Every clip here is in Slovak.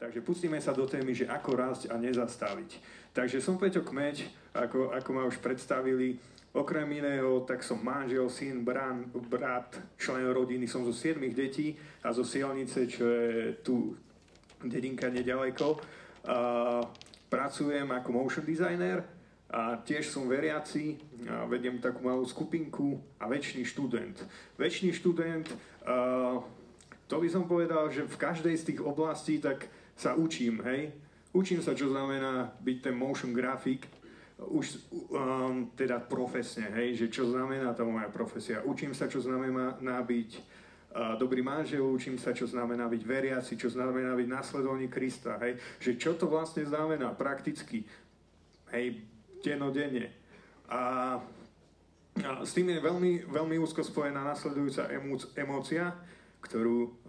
Takže pustíme sa do témy, že ako rásť a nezastaviť. Takže som Peťo Kmeď, ako, ako ma už predstavili. Okrem iného, tak som manžel, syn, bran, brat, člen rodiny, som zo 7 detí a zo Sielnice, čo je tu dedinka nedaleko. A pracujem ako motion designer a tiež som veriaci, a vediem takú malú skupinku a väčší študent. Väčší študent, a to by som povedal, že v každej z tých oblastí tak sa učím, hej. Učím sa, čo znamená byť ten motion grafik, už um, teda profesne, hej, že čo znamená tá moja profesia. Učím sa, čo znamená byť uh, dobrý manžel, učím sa, čo znamená byť veriaci, čo znamená byť následovník Krista, hej, že čo to vlastne znamená prakticky, hej, denodenne. A, a s tým je veľmi, veľmi úzko spojená nasledujúca emócia, ktorú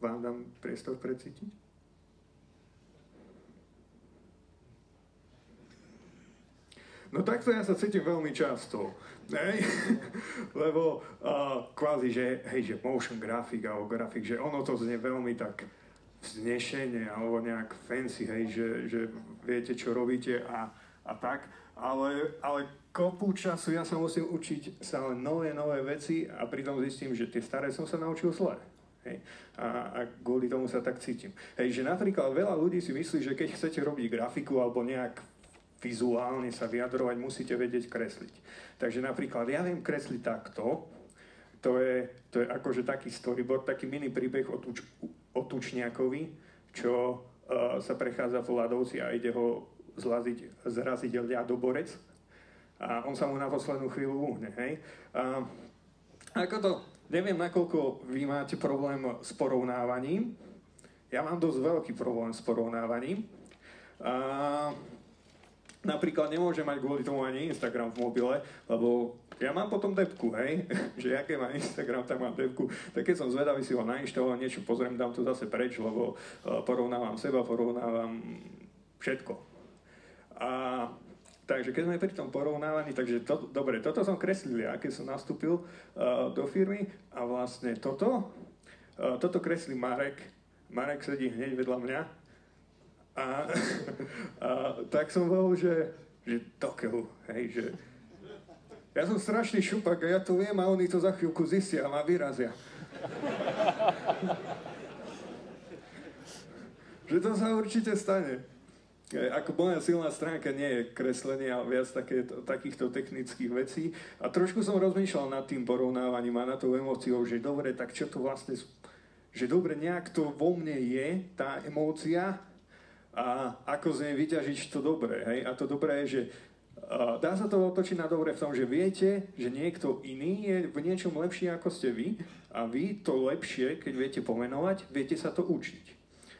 vám dám priestor precítiť. No takto ja sa cítim veľmi často. Hej? Lebo uh, kvázi, že, hej, že motion grafik alebo grafik, že ono to znie veľmi tak vznešenie alebo nejak fancy, hej, že, že viete, čo robíte a, a tak. Ale, ale kopu času ja sa musím učiť sa nové, nové veci a pritom zistím, že tie staré som sa naučil zle. A, a kvôli tomu sa tak cítim. Hej, že napríklad veľa ľudí si myslí, že keď chcete robiť grafiku alebo nejak vizuálne sa vyjadrovať, musíte vedieť kresliť. Takže napríklad ja viem kresliť takto, to je, to je akože taký storyboard, taký mini príbeh o, tuč, o tučniakovi, čo uh, sa prechádza v ľadovci a ide ho zlaziť, zraziť ľadoborec a on sa mu na poslednú chvíľu uhne, hej. Uh, ako to, neviem, nakoľko vy máte problém s porovnávaním, ja mám dosť veľký problém s porovnávaním. Uh, napríklad nemôžem mať kvôli tomu ani Instagram v mobile, lebo ja mám potom depku, hej, že aké má Instagram, tak mám depku, tak keď som zvedavý si ho nainštalovať, niečo pozriem, dám to zase preč, lebo e, porovnávam seba, porovnávam všetko. A Takže keď sme pri tom porovnávaní, takže to, dobre, toto som kreslil ja, keď som nastúpil uh, do firmy a vlastne toto, uh, toto kreslí Marek. Marek sedí hneď vedľa mňa a, a tak som bol, že, že dokeľu, hej, že ja som strašný šupak a ja to viem a oni to za chvíľku zistia a ma vyrazia. že to sa určite stane. Ako moja silná stránka nie je kreslenie, ale viac také, takýchto technických vecí. A trošku som rozmýšľal nad tým porovnávaním a na tou emóciou, že dobre, tak čo to vlastne, že dobre, nejak to vo mne je, tá emócia, a ako z nej vyťažiť to dobré. Hej? A to dobré je, že dá sa to otočiť na dobre v tom, že viete, že niekto iný je v niečom lepší ako ste vy a vy to lepšie, keď viete pomenovať, viete sa to učiť.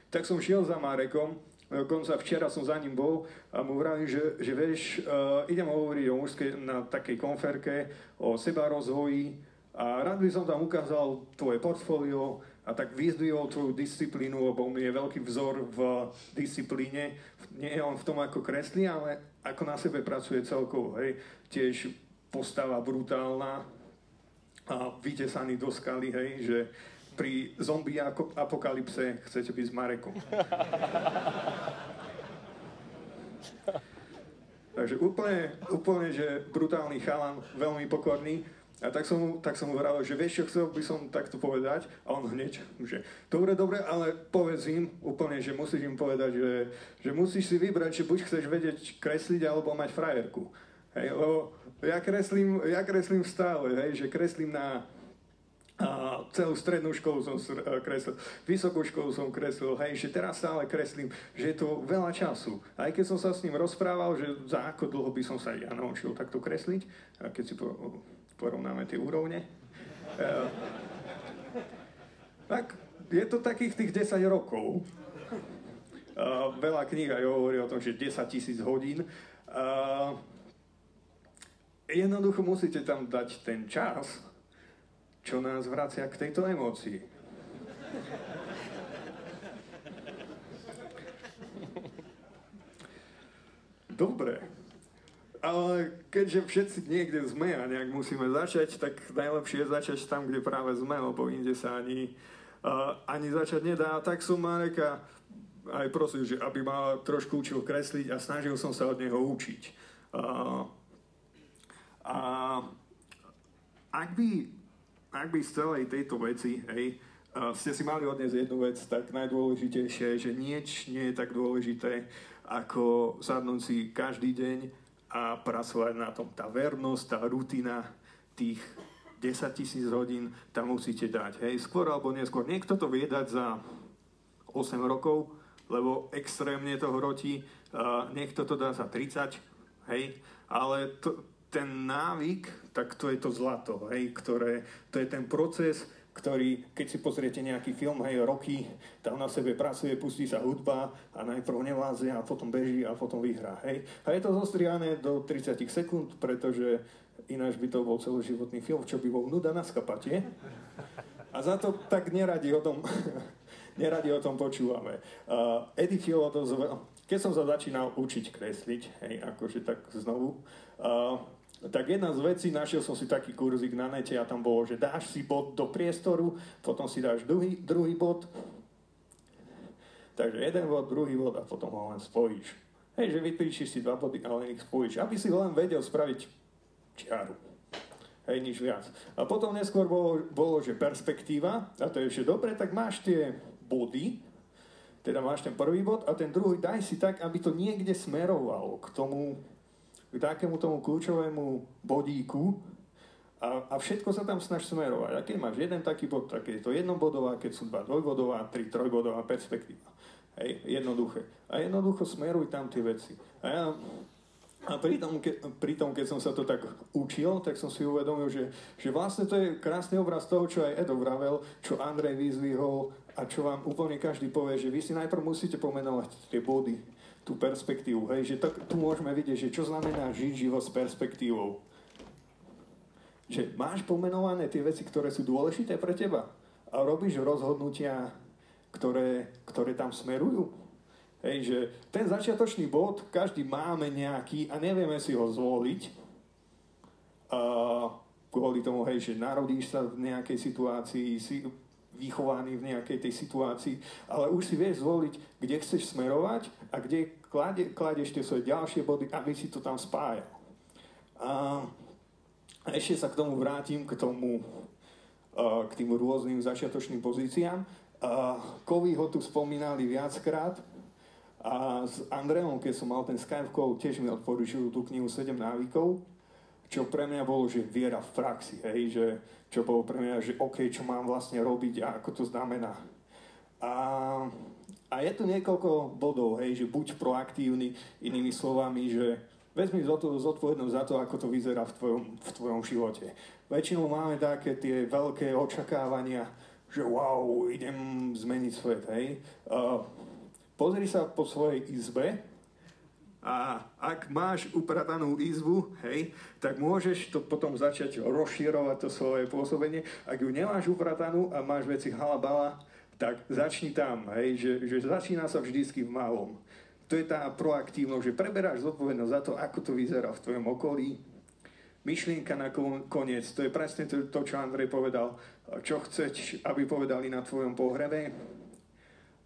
Tak som šiel za Marekom, dokonca včera som za ním bol a mu vravím, že, že vieš, uh, idem hovoriť o mužskej, na takej konferke o seba rozvoji a rád by som tam ukázal tvoje portfólio, a tak vyzdvihol tvoju disciplínu, lebo on je veľký vzor v disciplíne, nie je on v tom, ako kreslí, ale ako na sebe pracuje celkovo, hej. Tiež postava brutálna a vytesaný do skaly, hej, že pri zombie apokalypse chcete byť s Marekom. Takže úplne, úplne, že brutálny chalan, veľmi pokorný. A tak som, mu, tak som mu vravil, že vieš čo, chcel by som takto povedať. A on hneď, že dobre, dobre, ale povedz im úplne, že musíš im povedať, že, že musíš si vybrať, že buď chceš vedieť kresliť, alebo mať frajerku. Hej, lebo ja kreslím, ja kreslím stále, hej, že kreslím na celú strednú školu som kreslil, vysokú školu som kreslil, hej, že teraz stále kreslím, že je to veľa času. Aj keď som sa s ním rozprával, že za ako dlho by som sa ja naučil takto kresliť, a keď si po, porovnáme tie úrovne. Uh, tak je to takých tých 10 rokov. Uh, veľa kníh aj hovorí o tom, že 10 tisíc hodín. Jednoducho musíte tam dať ten čas, čo nás vracia k tejto emócii. Dobre. Ale keďže všetci niekde sme a nejak musíme začať, tak najlepšie je začať tam, kde práve sme, lebo inde sa ani uh, ani začať nedá. Tak som Mareka aj prosil, že aby ma trošku učil kresliť a snažil som sa od neho učiť. Uh, a ak by, ak by z celej tejto veci, hej, ste si mali odniesť jednu vec, tak najdôležitejšie je, že nieč nie je tak dôležité, ako sadnúť si každý deň a pracovať na tom. Tá vernosť, tá rutina tých 10 tisíc hodín tam musíte dať. Hej, skôr alebo neskôr. Niekto to vie dať za 8 rokov, lebo extrémne to hrotí. Uh, niekto to dá za 30, hej, ale to, ten návyk, tak to je to zlato, hej, ktoré, to je ten proces, ktorý, keď si pozriete nejaký film, hej, roky, tam na sebe pracuje, pustí sa hudba a najprv nevládze a potom beží a potom vyhrá, hej. A je to zostriané do 30 sekúnd, pretože ináč by to bol celoživotný film, čo by bol nuda na skapate. A za to tak neradi o tom neradi o tom počúvame. Uh, Eddie Filodoz, keď som sa začínal učiť kresliť, hej, akože tak znovu, uh, tak jedna z vecí, našiel som si taký kurzík na nete a tam bolo, že dáš si bod do priestoru, potom si dáš druhý, druhý bod, takže jeden bod, druhý bod a potom ho len spojíš. Hej, že vypíšiš si dva body a len ich spojíš, aby si len vedel spraviť čiaru. Hej, nič viac. A potom neskôr bolo, bolo že perspektíva, a to je že dobre, tak máš tie body, teda máš ten prvý bod a ten druhý daj si tak, aby to niekde smerovalo k tomu, k takému tomu kľúčovému bodíku a, a všetko sa tam snaž smerovať. A keď máš jeden taký bod, tak je to jednobodová, keď sú dva dvojbodová, tri trojbodová perspektíva. Hej, jednoduché. A jednoducho smeruj tam tie veci. A ja a pri tom, ke, pri tom, keď som sa to tak učil, tak som si uvedomil, že, že vlastne to je krásny obraz toho, čo aj Edo vravel, čo Andrej vyzvihol a čo vám úplne každý povie, že vy si najprv musíte pomenovať tie body, tú perspektívu. Hej, že tak, tu môžeme vidieť, že čo znamená žiť život s perspektívou. Že máš pomenované tie veci, ktoré sú dôležité pre teba a robíš rozhodnutia, ktoré, ktoré tam smerujú Hej, že ten začiatočný bod, každý máme nejaký a nevieme si ho zvoliť. Uh, kvôli tomu, hej, že narodíš sa v nejakej situácii, si vychovaný v nejakej tej situácii, ale už si vieš zvoliť, kde chceš smerovať a kde klade, kladeš tie svoje ďalšie body, aby si to tam spájal. A ešte sa k tomu vrátim, k tomu, k tým rôznym začiatočným pozíciám. Kovy ho tu spomínali viackrát, a s Andreom, keď som mal ten Skype call, tiež mi odporúčil tú knihu 7 návykov, čo pre mňa bolo, že viera v praxi, hej, že čo bolo pre mňa, že OK, čo mám vlastne robiť a ako to znamená. A, a je tu niekoľko bodov, hej, že buď proaktívny, inými slovami, že vezmi zodpovednosť za to, ako to vyzerá v tvojom, v tvojom živote. Väčšinou máme také tie veľké očakávania, že wow, idem zmeniť svet, hej. Uh, pozri sa po svojej izbe a ak máš upratanú izbu, hej, tak môžeš to potom začať rozširovať to svoje pôsobenie. Ak ju nemáš upratanú a máš veci halabala, tak začni tam, hej, že, že začína sa vždycky v malom. To je tá proaktívnosť, že preberáš zodpovednosť za to, ako to vyzerá v tvojom okolí. Myšlienka na koniec, to je presne to, to čo Andrej povedal, čo chceš, aby povedali na tvojom pohrebe,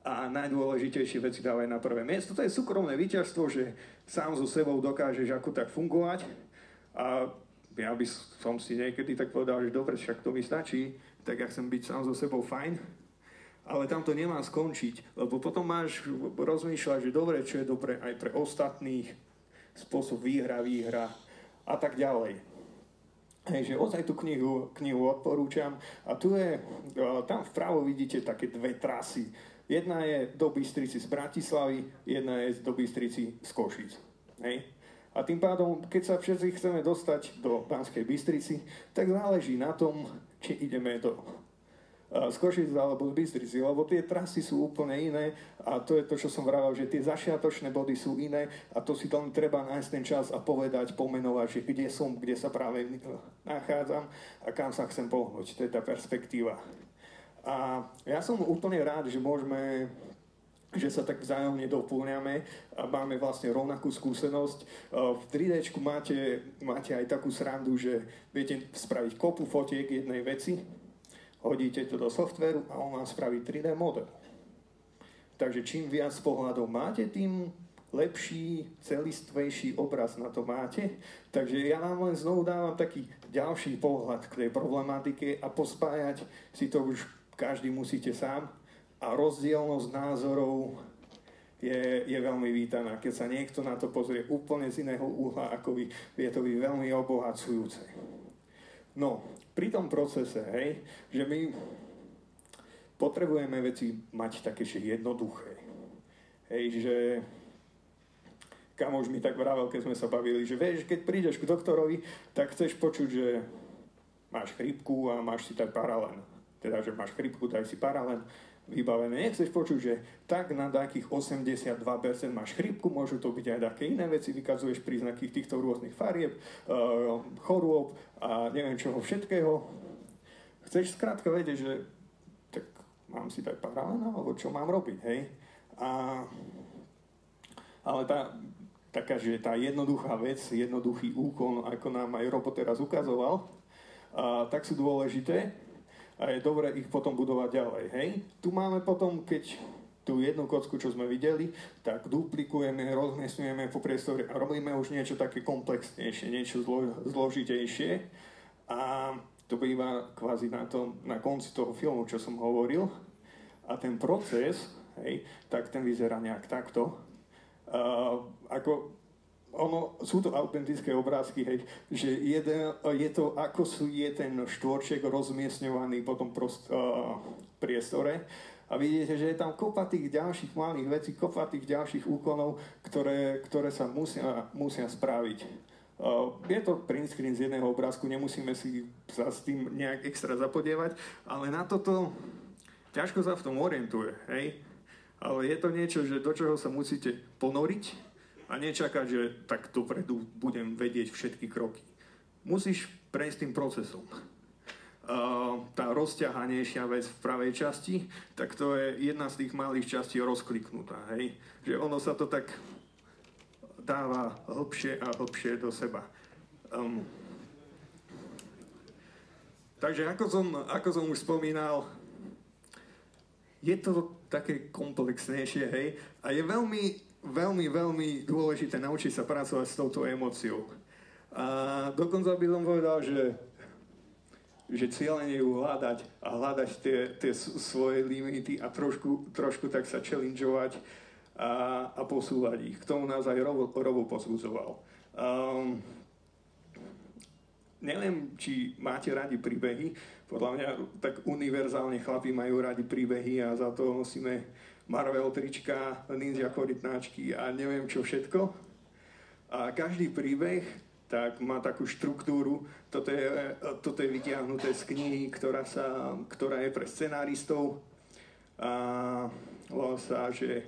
a najdôležitejšie veci dávaj na prvé miesto. To je súkromné víťazstvo, že sám so sebou dokážeš ako tak fungovať a ja by som si niekedy tak povedal, že dobre, však to mi stačí, tak ja chcem byť sám so sebou fajn, ale tam to nemá skončiť, lebo potom máš rozmýšľať, že dobre, čo je dobre aj pre ostatných, spôsob výhra, výhra a tak ďalej. Hej, že ozaj tú knihu, knihu odporúčam a tu je, tam vpravo vidíte také dve trasy Jedna je do Bystrici z Bratislavy, jedna je do Bystrici z Košic. Hej. A tým pádom, keď sa všetci chceme dostať do Banskej Bystrici, tak záleží na tom, či ideme do z Košic alebo z Bystrici, lebo tie trasy sú úplne iné a to je to, čo som vravel, že tie začiatočné body sú iné a to si tam treba nájsť ten čas a povedať, pomenovať, že kde som, kde sa práve nachádzam a kam sa chcem pohnúť. To je tá perspektíva. A ja som úplne rád, že môžeme že sa tak vzájomne doplňame a máme vlastne rovnakú skúsenosť. V 3D máte, máte aj takú srandu, že viete spraviť kopu fotiek jednej veci hodíte to do softveru a on vám spraví 3D model. Takže čím viac pohľadov máte, tým lepší, celistvejší obraz na to máte. Takže ja vám len znovu dávam taký ďalší pohľad k tej problematike a pospájať si to už každý musíte sám. A rozdielnosť názorov je, je veľmi vítaná. Keď sa niekto na to pozrie úplne z iného uhla, ako vy, je to by veľmi obohacujúce. No, pri tom procese, hej, že my potrebujeme veci mať také jednoduché. Hej, že kamož mi tak vravel, keď sme sa bavili, že vieš, keď prídeš k doktorovi, tak chceš počuť, že máš chrípku a máš si tak paralen. Teda, že máš chrípku, daj si paralen vybavené. Nechceš počuť, že tak na takých 82% máš chrípku, môžu to byť aj také iné veci, vykazuješ príznaky týchto rôznych farieb, uh, chorôb a neviem čoho všetkého. Chceš skrátka vedieť, že mám si dať paralén, alebo čo mám robiť, hej? A, ale tá, taká, že tá jednoduchá vec, jednoduchý úkon, ako nám aj Robo teraz ukazoval, a, tak sú dôležité a je dobré ich potom budovať ďalej, hej? Tu máme potom, keď tú jednu kocku, čo sme videli, tak duplikujeme, rozmiestňujeme po priestore a robíme už niečo také komplexnejšie, niečo zlo, zložitejšie. A to býva kvázi na, tom, na konci toho filmu, čo som hovoril. A ten proces, hej, tak ten vyzerá nejak takto. Uh, ako ono, sú to autentické obrázky, hej, že jeden, je to, ako sú, je ten štvorček rozmiestňovaný po tom prost, uh, priestore a vidíte, že je tam kopa tých ďalších malých vecí, kopa tých ďalších úkonov, ktoré, ktoré sa musia, musia spraviť. Uh, je to print screen z jedného obrázku, nemusíme si sa s tým nejak extra zapodievať, ale na toto ťažko sa v tom orientuje, hej? Ale je to niečo, že do čoho sa musíte ponoriť a nečakať, že tak dopredu budem vedieť všetky kroky. Musíš prejsť tým procesom. Uh, tá rozťahanejšia vec v pravej časti, tak to je jedna z tých malých častí rozkliknutá, hej? Že ono sa to tak dáva hlbšie a hlbšie do seba. Um, takže ako som, ako som už spomínal, je to také komplexnejšie, hej, a je veľmi, veľmi, veľmi dôležité naučiť sa pracovať s touto emóciou. A dokonca by som povedal, že že cieľene ju hľadať a hľadať tie, tie svoje limity a trošku, trošku tak sa challengeovať a, a posúvať ich. K tomu nás aj Robo, Robo posúzoval. Um, neviem, či máte radi príbehy, podľa mňa tak univerzálne chlapi majú radi príbehy a za to nosíme Marvel trička, ninja korytnáčky a neviem čo všetko. A každý príbeh tak má takú štruktúru. Toto je, toto je vytiahnuté z knihy, ktorá, sa, ktorá je pre scenáristov. A volá sa, že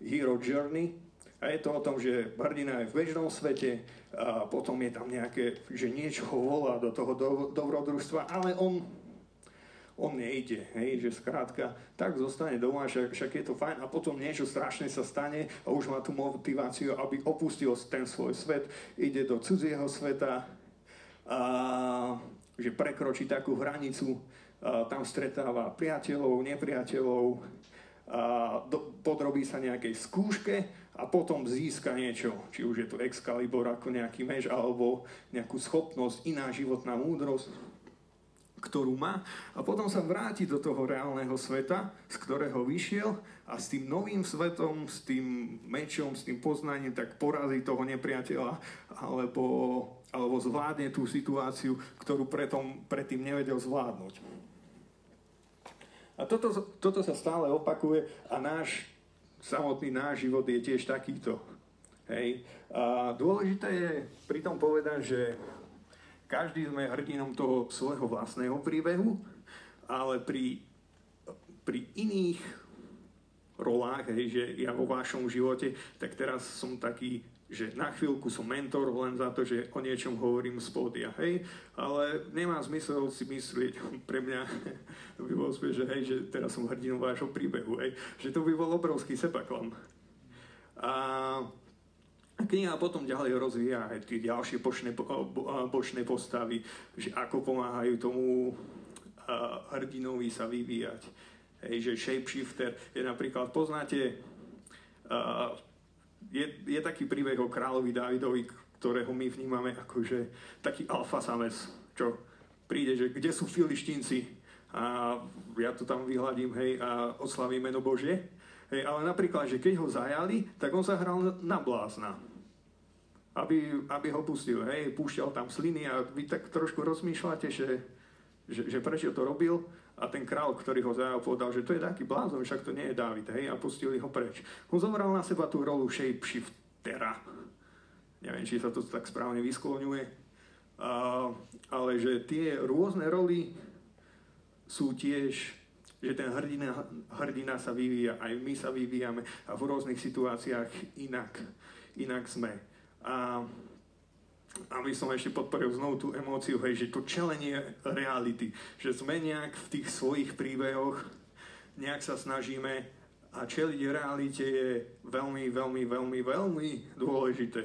Hero Journey. A je to o tom, že hrdina je v bežnom svete, a potom je tam nejaké, že niečo ho volá do toho do, dobrodružstva, ale on, on nejde, hej, že skrátka tak zostane doma, však, však je to fajn. A potom niečo strašné sa stane a už má tú motiváciu, aby opustil ten svoj svet, ide do cudzieho sveta, a, že prekročí takú hranicu, a, tam stretáva priateľov, nepriateľov, a do, podrobí sa nejakej skúške a potom získa niečo, či už je to Excalibur ako nejaký meč, alebo nejakú schopnosť, iná životná múdrosť, ktorú má a potom sa vráti do toho reálneho sveta, z ktorého vyšiel a s tým novým svetom, s tým mečom, s tým poznaním, tak porazí toho nepriateľa alebo, alebo zvládne tú situáciu, ktorú pretom, predtým nevedel zvládnuť. A toto, toto sa stále opakuje a náš, samotný náš život je tiež takýto. Hej. A dôležité je pri tom povedať, že každý sme hrdinom toho svojho vlastného príbehu, ale pri, pri iných rolách, hej, že ja vo vašom živote, tak teraz som taký že na chvíľku som mentor len za to, že o niečom hovorím z pódia, hej, ale nemá zmysel si myslieť, pre mňa to by bol spieť, že hej, že teraz som hrdinou vášho príbehu, hej, že to by bol obrovský sepaklam. A kniha potom ďalej rozvíja aj tie ďalšie bočné, bočné postavy, že ako pomáhajú tomu hrdinovi sa vyvíjať. Hej, že shapeshifter je napríklad, poznáte, je, je taký príbeh o kráľovi Davidovi, ktorého my vnímame ako že taký alfa samec, čo príde, že kde sú filištínci a ja to tam vyhľadím, hej, a oslavím meno Božie. Hej, ale napríklad, že keď ho zajali, tak on sa hral na blázna. Aby, aby ho pustil, hej, púšťal tam sliny a vy tak trošku rozmýšľate, že, že, že prečo to robil a ten král, ktorý ho zajal, povedal, že to je taký blázon, však to nie je Dávid, hej, a pustili ho preč. On zobral na seba tú rolu shapeshiftera. Neviem, či sa to tak správne vyskloňuje, uh, ale že tie rôzne roly sú tiež, že ten hrdina, hrdina sa vyvíja, aj my sa vyvíjame a v rôznych situáciách inak, inak sme. A aby som ešte podporil znovu tú emóciu, hej, že to čelenie reality, že sme nejak v tých svojich príbehoch, nejak sa snažíme a čeliť realite je veľmi, veľmi, veľmi, veľmi dôležité.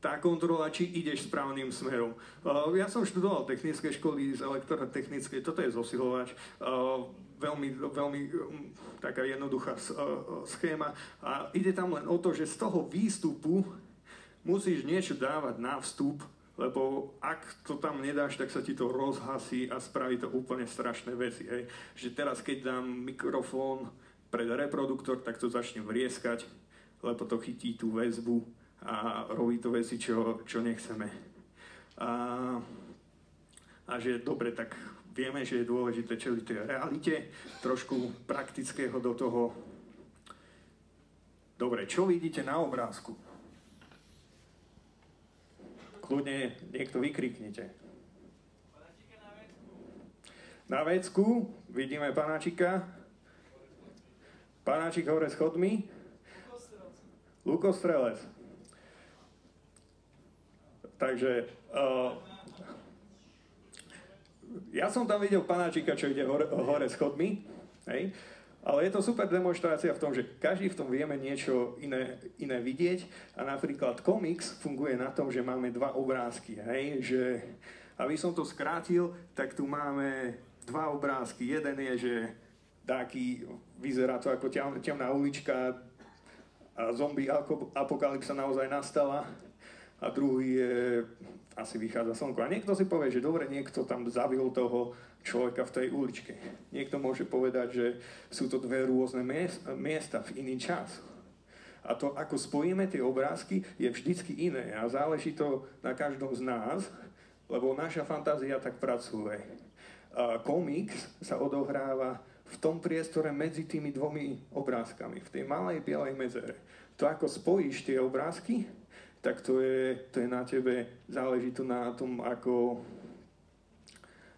Tá kontrola, či ideš správnym smerom. Uh, ja som študoval technické školy z elektrotechnické, toto je zosilovač. Uh, veľmi, veľmi um, taká jednoduchá uh, schéma. A ide tam len o to, že z toho výstupu musíš niečo dávať na vstup, lebo ak to tam nedáš, tak sa ti to rozhasí a spraví to úplne strašné veci. Hej. Že teraz, keď dám mikrofón pred reproduktor, tak to začne vrieskať, lebo to chytí tú väzbu a robí to veci, čo, čo nechceme. A, a že dobre, tak vieme, že je dôležité čeliť tej realite, trošku praktického do toho. Dobre, čo vidíte na obrázku? Kľudne niekto vykriknite. Na vecku vidíme panáčika. Panáčik hore schodmi. Lukostrelec. Takže uh, ja som tam videl panáčika, čo ide hore, hore schodmi. Hej. Ale je to super demonstrácia v tom, že každý v tom vieme niečo iné, iné vidieť a napríklad komiks funguje na tom, že máme dva obrázky, hej, že aby som to skrátil, tak tu máme dva obrázky. Jeden je, že taký, vyzerá to ako temná ulička a zombie apokalypsa naozaj nastala a druhý je, asi vychádza slnko. A niekto si povie, že dobre, niekto tam zavil toho človeka v tej uličke. Niekto môže povedať, že sú to dve rôzne miesta v iný čas. A to, ako spojíme tie obrázky, je vždycky iné a záleží to na každom z nás, lebo naša fantázia tak pracuje. A komiks sa odohráva v tom priestore medzi tými dvomi obrázkami, v tej malej bielej medzere. To, ako spojíš tie obrázky, tak to je, to je na tebe, záleží to na tom, ako,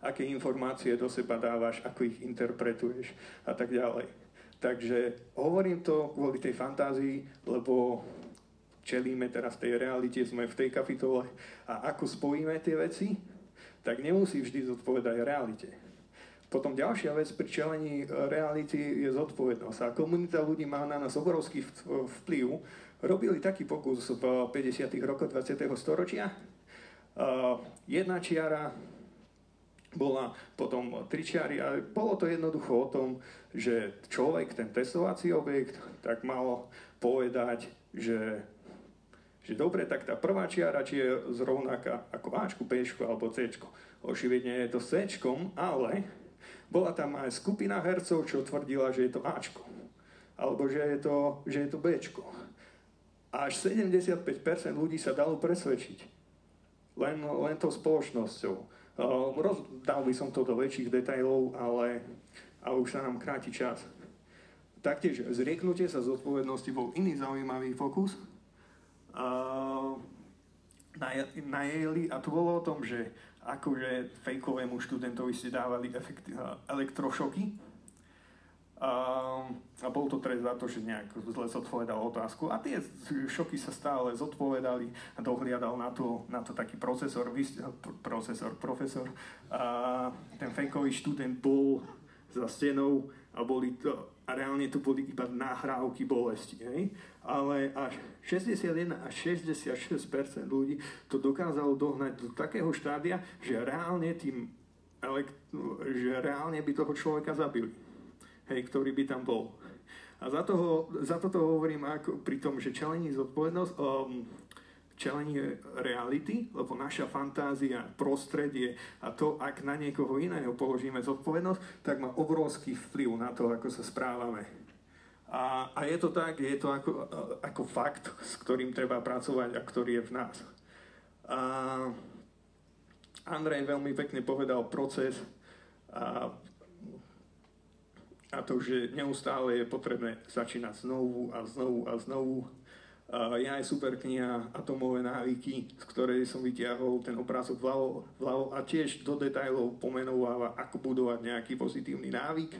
aké informácie do seba dávaš, ako ich interpretuješ a tak ďalej. Takže hovorím to kvôli tej fantázii, lebo čelíme teraz tej realite, sme v tej kapitole a ako spojíme tie veci, tak nemusí vždy zodpovedať realite. Potom ďalšia vec pri čelení reality je zodpovednosť. A komunita ľudí má na nás obrovský vplyv. Robili taký pokus v 50. rokoch 20. storočia. Jedna čiara bola potom tričiari a bolo to jednoducho o tom, že človek, ten testovací objekt, tak mal povedať, že, že dobre, tak tá prvá čiara, či je zrovnaká ako Ačku, Bčku alebo Cčko. Očividne je to Cčkom, ale bola tam aj skupina hercov, čo tvrdila, že je to Ačko. Alebo že je to, že je to Bčko. Až 75% ľudí sa dalo presvedčiť. Len, len tou spoločnosťou Rozdal by som to do väčších detajlov, ale, ale už sa nám kráti čas. Taktiež zrieknutie sa zodpovednosti bol iný zaujímavý fokus. Na Yale a to bolo o tom, že akože fejkovému študentovi ste dávali efekt, elektrošoky, a, a bol to trest za to, že nejak zle zodpovedal otázku. A tie šoky sa stále zodpovedali a dohliadal na to, na to taký procesor, procesor, profesor. A ten fejkový študent bol za stenou a, boli to, a reálne to boli iba nahrávky bolesti. Hej? Ale až 61 až 66% ľudí to dokázalo dohnať do takého štádia, že reálne tým že reálne by toho človeka zabili, hej, ktorý by tam bol. A za, toho, za toto hovorím ako pri tom, že čelení zodpovednosť, um, čelenie reality, lebo naša fantázia, prostredie a to, ak na niekoho iného položíme zodpovednosť, tak má obrovský vplyv na to, ako sa správame. A, a je to tak, je to ako, ako fakt, s ktorým treba pracovať a ktorý je v nás. A Andrej veľmi pekne povedal proces a a to, že neustále je potrebné začínať znovu a znovu a znovu. Je aj super kniha Atomové návyky, z ktorej som vytiahol ten obrázok vľavo, vľavo a tiež do detajlov pomenováva, ako budovať nejaký pozitívny návyk.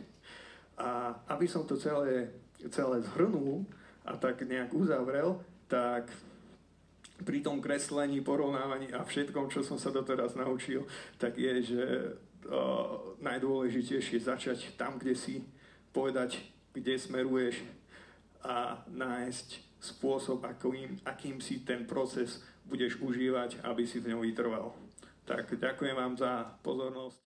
A aby som to celé, celé zhrnul a tak nejak uzavrel, tak pri tom kreslení, porovnávaní a všetkom, čo som sa doteraz naučil, tak je, že najdôležitejšie začať tam, kde si povedať, kde smeruješ a nájsť spôsob, akým, akým si ten proces budeš užívať, aby si v ňom vytrval. Tak ďakujem vám za pozornosť.